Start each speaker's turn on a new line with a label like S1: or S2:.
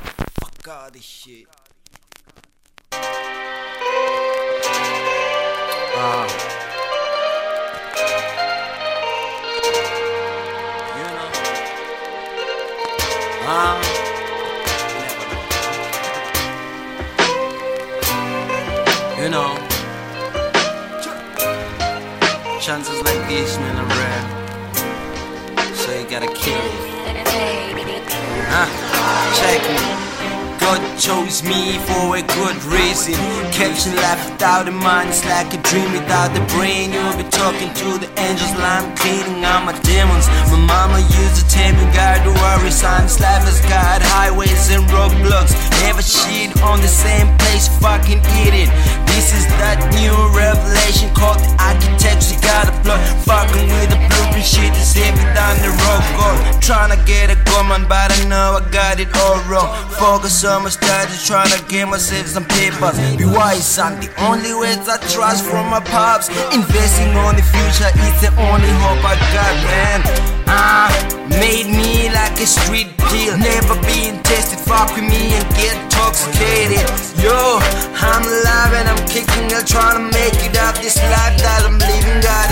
S1: fuck all this shit. Uh, you know. Uh, you know. Chances like these, man, are rare. So you gotta kill it. Huh? Me. God chose me for a good reason. Caption life without a mind is like a dream without the brain. You'll be talking to the angels, I'm cleaning out my demons. My mama used to tell me, God, worry, son. This life has got highways and roadblocks. Never shit on the same place, fucking eat it. This is that new revelation called the architects. You gotta plug, fucking gun, but I know I got it all wrong. Focus on my studies, trying to get myself some papers. Be wise, son. The only words I trust from my pops. Investing on the future is the only hope I got, man. Ah, made me like a street deal. Never being tested, fuck with me and get intoxicated. Yo, I'm alive and I'm kicking, I'm trying to make it out this life that I'm living. Got.